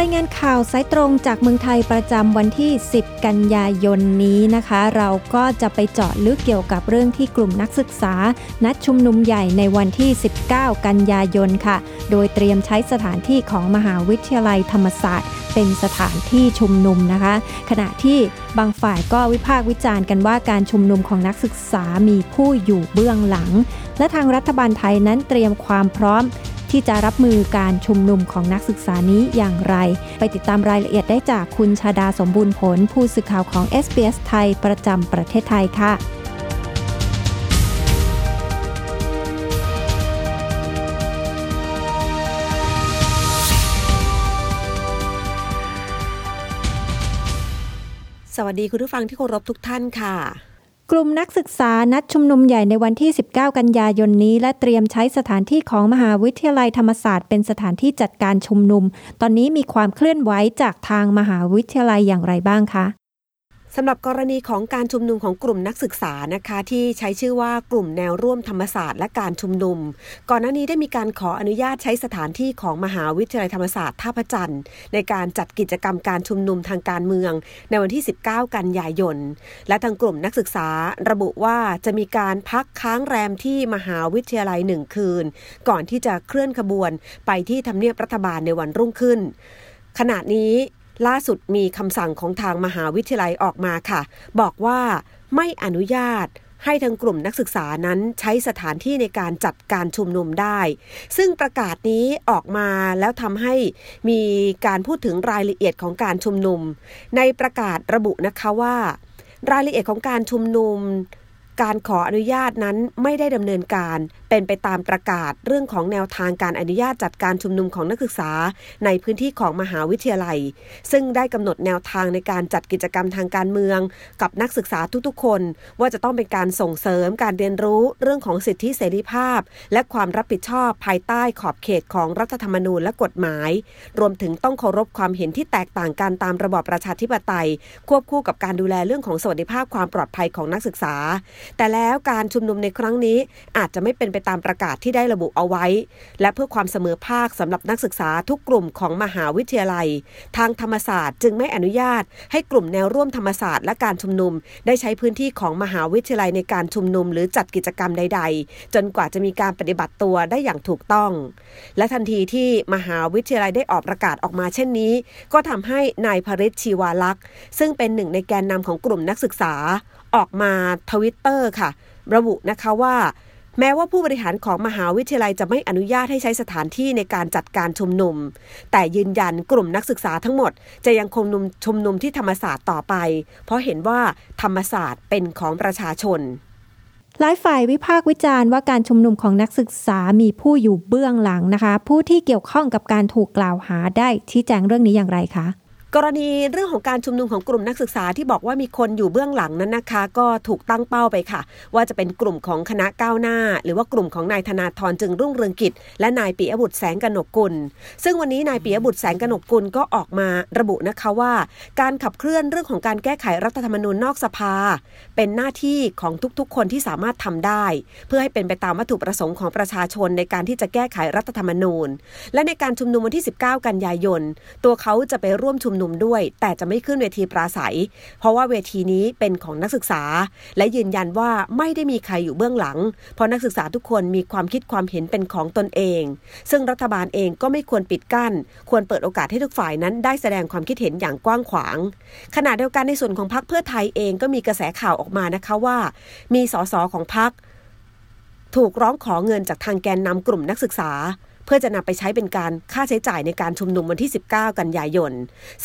รายงานข่าวสายตรงจากเมืองไทยประจำวันที่ 10 กันยายนนี้นะคะ เราก็จะไปเจาะลึกเกี่ยวกับเรื่องที่กลุ่มนักศึกษา นัดชุมนุมใหญ่ในวันที่ 19 กันยายนค่ะ โดยเตรียมใช้สถานที่ของมหาวิทยาลัยธรรมศาสตร์ เป็นสถานที่ชุมนุมนะคะ ขณะที่บางฝ่ายก็วิพากษ์วิจารณ์กันว่าการชุมนุมของนักศึกษามีผู้อยู่เบื้องหลัง และทางรัฐบาลไทยนั้นเตรียมความพร้อม ที่จะรับมือการชุมนุมของนักศึกษานี้อย่างไร ไปติดตามรายละเอียดได้จากคุณชาดาสมบูรณ์ผล ผู้สื่อข่าวของ SBS ไทยประจำประเทศไทยค่ะสวัสดีคุณผู้ฟังที่เคารพทุกท่านค่ะ กลุ่มนักศึกษานัดชุมนุมใหญ่ในวันที่ 19 กันยายนนี้ และเตรียมใช้สถานที่ของมหาวิทยาลัยธรรมศาสตร์เป็นสถานที่จัดการชุมนุม ตอนนี้มีความเคลื่อนไหวจากทางมหาวิทยาลัยอย่างไรบ้างคะ สำหรับกรณีของการชุมนุมของกลุ่มนักศึกษานะคะ ที่ใช้ชื่อว่ากลุ่มแนวร่วมธรรมศาสตร์และการชุมนุม ก่อนหน้านี้ได้มีการขออนุญาตใช้สถานที่ของมหาวิทยาลัยธรรมศาสตร์ท่าพระจันทร์ในการจัดกิจกรรมการชุมนุมทางการเมือง ในวันที่ 19 กันยายน และทางกลุ่มนักศึกษาระบุว่าจะมีการพักค้างแรมที่มหาวิทยาลัยหนึ่งคืน ก่อนที่จะเคลื่อนขบวนไปที่ทำเนียบรัฐบาลในวันรุ่งขึ้นขณะนี้ ล่าสุดมีคำสั่งของทางมหาวิทยาลัยออกมาค่ะ บอกว่าไม่อนุญาตให้ทางกลุ่มนักศึกษานั้นใช้สถานที่ในการจัดการชุมนุมได้ ซึ่งประกาศนี้ออกมาแล้วทำให้มีการพูดถึงรายละเอียดของการชุมนุม ในประกาศระบุนะคะว่า รายละเอียดของการชุมนุม การขออนุญาตนั้นไม่ได้ดำเนินการ เป็นไปตามประกาศเรื่องของแนวทางการอนุญาตจัดการชุมนุมของนักศึกษา ในพื้นที่ของมหาวิทยาลัย ซึ่งได้กำหนดแนวทางในการจัดกิจกรรมทางการเมือง กับนักศึกษาทุกๆ คน ว่าจะต้องเป็นการส่งเสริมการเรียนรู้เรื่องของสิทธิเสรีภาพ และความรับผิดชอบภายใต้ขอบเขตของรัฐธรรมนูญและกฎหมาย รวมถึงต้องเคารพความเห็นที่แตกต่างกันตามระบอบประชาธิปไตย ควบคู่กับการดูแลเรื่องของสวัสดิภาพความปลอดภัยของนักศึกษาแต่แล้วการชุมนุมในครั้งนี้อาจจะไม่เป็นไปตามประกาศที่ได้ระบุเอาไว้ และเพื่อความเสมอภาคสำหรับนักศึกษาทุกกลุ่มของมหาวิทยาลัย ทางธรรมศาสตร์จึงไม่อนุญาต ให้กลุ่มแนวร่วมธรรมศาสตร์และการชุมนุม ได้ใช้พื้นที่ของมหาวิทยาลัยในการชุมนุม หรือจัดกิจกรรมใด ๆ จนกว่าจะมีการปฏิบัติตัวได้อย่างถูกต้อง และทันทีที่มหาวิทยาลัยได้ออกประกาศออกมาเช่นนี้ ก็ทำให้นายพริชชีวาลักษ์ซึ่งเป็นหนึ่งในแกนนำของกลุ่มนักศึกษา ออกมาทวิตเตอร์ค่ะ ระบุนะคะว่า แม้ว่าผู้บริหารของมหาวิทยาลัยจะไม่อนุญาตให้ใช้สถานที่ในการจัดการชุมนุม แต่ยืนยันกลุ่มนักศึกษาทั้งหมด จะยังคงนุมชุมนุมที่ธรรมศาสตร์ต่อไป เพราะเห็นว่าธรรมศาสตร์เป็นของประชาชนหลายฝ่ายวิพากษ์วิจารณ์ว่าการชุมนุมของนักศึกษามีผู้อยู่เบื้องหลังนะคะ ผู้ที่เกี่ยวข้องกับการถูกกล่าวหาได้ชี้แจงเรื่องนี้อย่างไรคะ กรณีเรื่องของการชุมนุมของกลุ่มนักศึกษาที่บอกว่ามีคนอยู่เบื้องหลังนั้นนะคะ ก็ถูกตั้งเป้าไปค่ะ ว่าจะเป็นกลุ่มของคณะก้าวหน้า หรือว่ากลุ่มของนายธนาธรจึงรุ่งเรืองกิจ และนายปิยบุตรแสงกนกกุล ซึ่งวันนี้นายปิยบุตรแสงกนกกุลก็ออกมาระบุนะคะว่า การขับเคลื่อนเรื่องของการแก้ไขรัฐธรรมนูญนอกสภา เป็นหน้าที่ของทุกๆ คนที่สามารถทำได้ เพื่อให้เป็นไปตามวัตถุประสงค์ของประชาชนในการที่จะแก้ไขรัฐธรรมนูญ และในการชุมนุมวันที่ 19 กันยายน ตัวเขาจะไปร่วมชุมนุมด้วย แต่จะไม่ขึ้นเวทีปราศัย เพราะว่าเวทีนี้เป็นของนักศึกษา และยืนยันว่าไม่ได้มีใครอยู่เบื้องหลัง เพราะนักศึกษาทุกคนมีความคิดความเห็นเป็นของตนเอง ซึ่งรัฐบาลเองก็ไม่ควรปิดกั้น ควรเปิดโอกาสให้ทุกฝ่ายนั้นได้แสดงความคิดเห็นอย่างกว้างขวาง ขณะเดียวกันในส่วนของพรรคเพื่อไทยเองก็มีกระแสข่าวออกมานะคะว่า มีสสของพรรคถูกร้องขอเงินจากทางแกนนำกลุ่มนักศึกษา พื่อจะนำไปใช้เป็นการค่าใช้จ่ายในการชุมนุมวันที่ 19 กันยายน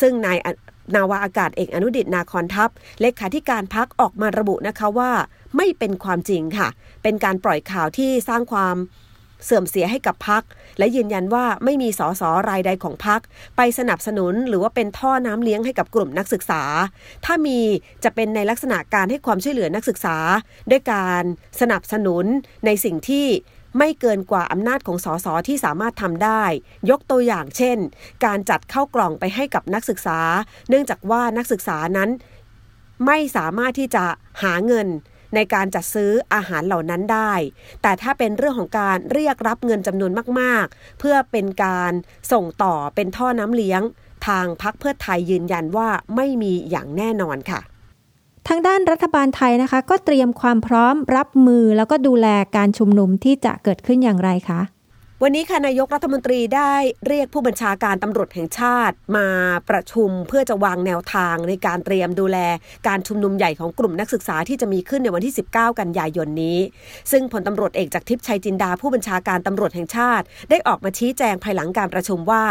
ซึ่งนายนาวาอากาศเอกอนุดิตนาคอนทัพ เลขาธิการพักออกมาระบุนะคะว่า ไม่เป็นความจริงค่ะ เป็นการปล่อยข่าวที่สร้างความเสื่อมเสียให้กับพัก และยืนยันว่าไม่มีสสรายใดของพัก ไปสนับสนุนหรือว่าเป็นท่อน้ำเลี้ยงให้กับกลุ่มนักศึกษา ถ้ามีจะเป็นในลักษณะการให้ความช่วยเหลือนักศึกษา ด้วยการสนับสนุนในสิ่งที่ ไม่เกินกว่าอำนาจของสสที่สามารถทำได้ ยกตัวอย่างเช่น การจัดเข้ากล่องไปให้กับนักศึกษา เนื่องจากว่านักศึกษานั้น ไม่สามารถที่จะหาเงินในการจัดซื้ออาหารเหล่านั้นได้ แต่ถ้าเป็นเรื่องของการเรียกรับเงินจำนวนมาก ๆ เพื่อเป็นการส่งต่อเป็นท่อน้ำเลี้ยง ทางพักเพื่อไทยยืนยันว่าไม่มีอย่างแน่นอนค่ะ ทางด้านรัฐบาลไทยนะคะ ก็เตรียมความพร้อมรับมือแล้วก็ดูแลการชุมนุมที่จะเกิดขึ้นอย่างไรคะ วันนี้ค่ะนายกรัฐมนตรีได้เรียกผู้บัญชาการตำรวจแห่งชาติมาประชุมเพื่อจะวางแนวทางในการเตรียมดูแลการชุมนุมใหญ่ของกลุ่มนักศึกษาที่จะมีขึ้นในวันที่ 19 กันยายนนี้ ซึ่งพลตำรวจเอกจากทิพย์ชัยจินดาผู้บัญชาการตำรวจแห่งชาติ ได้ออกมาชี้แจงภายหลังการประชุมว่า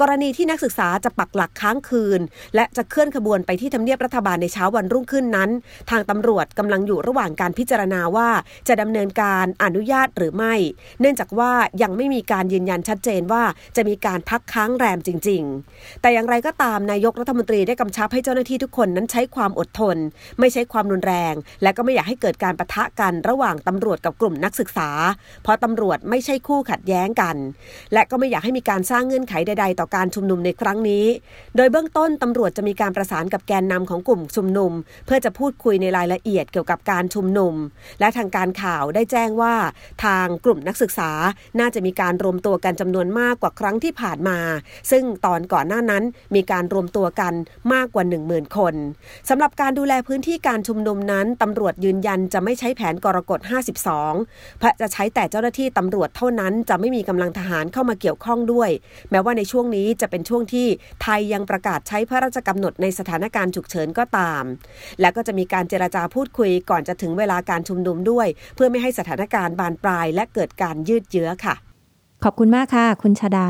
กรณีที่นักศึกษาจะปักหลักค้างคืน และจะเคลื่อนขบวนไปที่ทำเนียบรัฐบาลในเช้าวันรุ่งขึ้นนั้น ทางตำรวจกำลังอยู่ระหว่างการพิจารณาว่า จะดำเนินการอนุญาตหรือไม่ เนื่องจากว่ายังไม่ไมีการยืนยันชัดเจนว่าจะมีการพักค้างแรมจริง ๆ แต่อย่างไรก็ตามนายกรัฐมนตรีได้กำชับให้เจ้าหน้าที่ทุกคนนั้นใช้ความอดทน ไม่ใช้ความรุนแรง และก็ไม่อยากให้เกิดการประทะกันระหว่างตำรวจกับกลุ่มนักศึกษา เพราะตำรวจไม่ใช่คู่ขัดแย้งกัน และก็ไม่อยากให้มีการสร้างเงื่อนไขใด ๆ ต่อการชุมนุมในครั้งนี้ โดยเบื้องต้นตำรวจจะมีการประสานกับแกนนำของกลุ่มชุมนุม เพื่อจะพูดคุยในรายละเอียดเกี่ยวกับการชุมนุม และทางการข่าวได้แจ้งว่า ทางกลุ่มนักศึกษาน่าจะมีการรวมตัวกันจำนวนมากกว่าครั้งที่ผ่านมา ซึ่งตอนก่อนหน้านั้นมีการรวมตัวกันมากกว่า 10,000 คนสำหรับการดูแลพื้นที่การชุมนุมนั้นตำรวจยืนยันจะไม่ใช้แผนกรกฎ 52 เพราะจะใช้แต่เจ้าหน้าที่ตำรวจเท่านั้นจะไม่มีกำลังทหารเข้ามาเกี่ยวข้องด้วย แม้ว่าในช่วงนี้จะเป็นช่วงที่ไทยยังประกาศใช้พระราชกำหนดในสถานการณ์ฉุกเฉินก็ตาม และก็จะมีการเจราจาพูดคุยก่อนจะถึงเวลาการชุมนุมด้วย เพื่อไม่ให้สถานการณ์บานปลายและเกิดการยืดเยื้อค่ะ ขอบคุณมากค่ะ คุณชาดา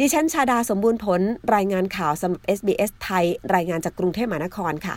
ดิฉันชาดาสมบูรณ์ผลรายงานข่าวสำหรับ SBS ไทย รายงานจากกรุงเทพมหานครค่ะ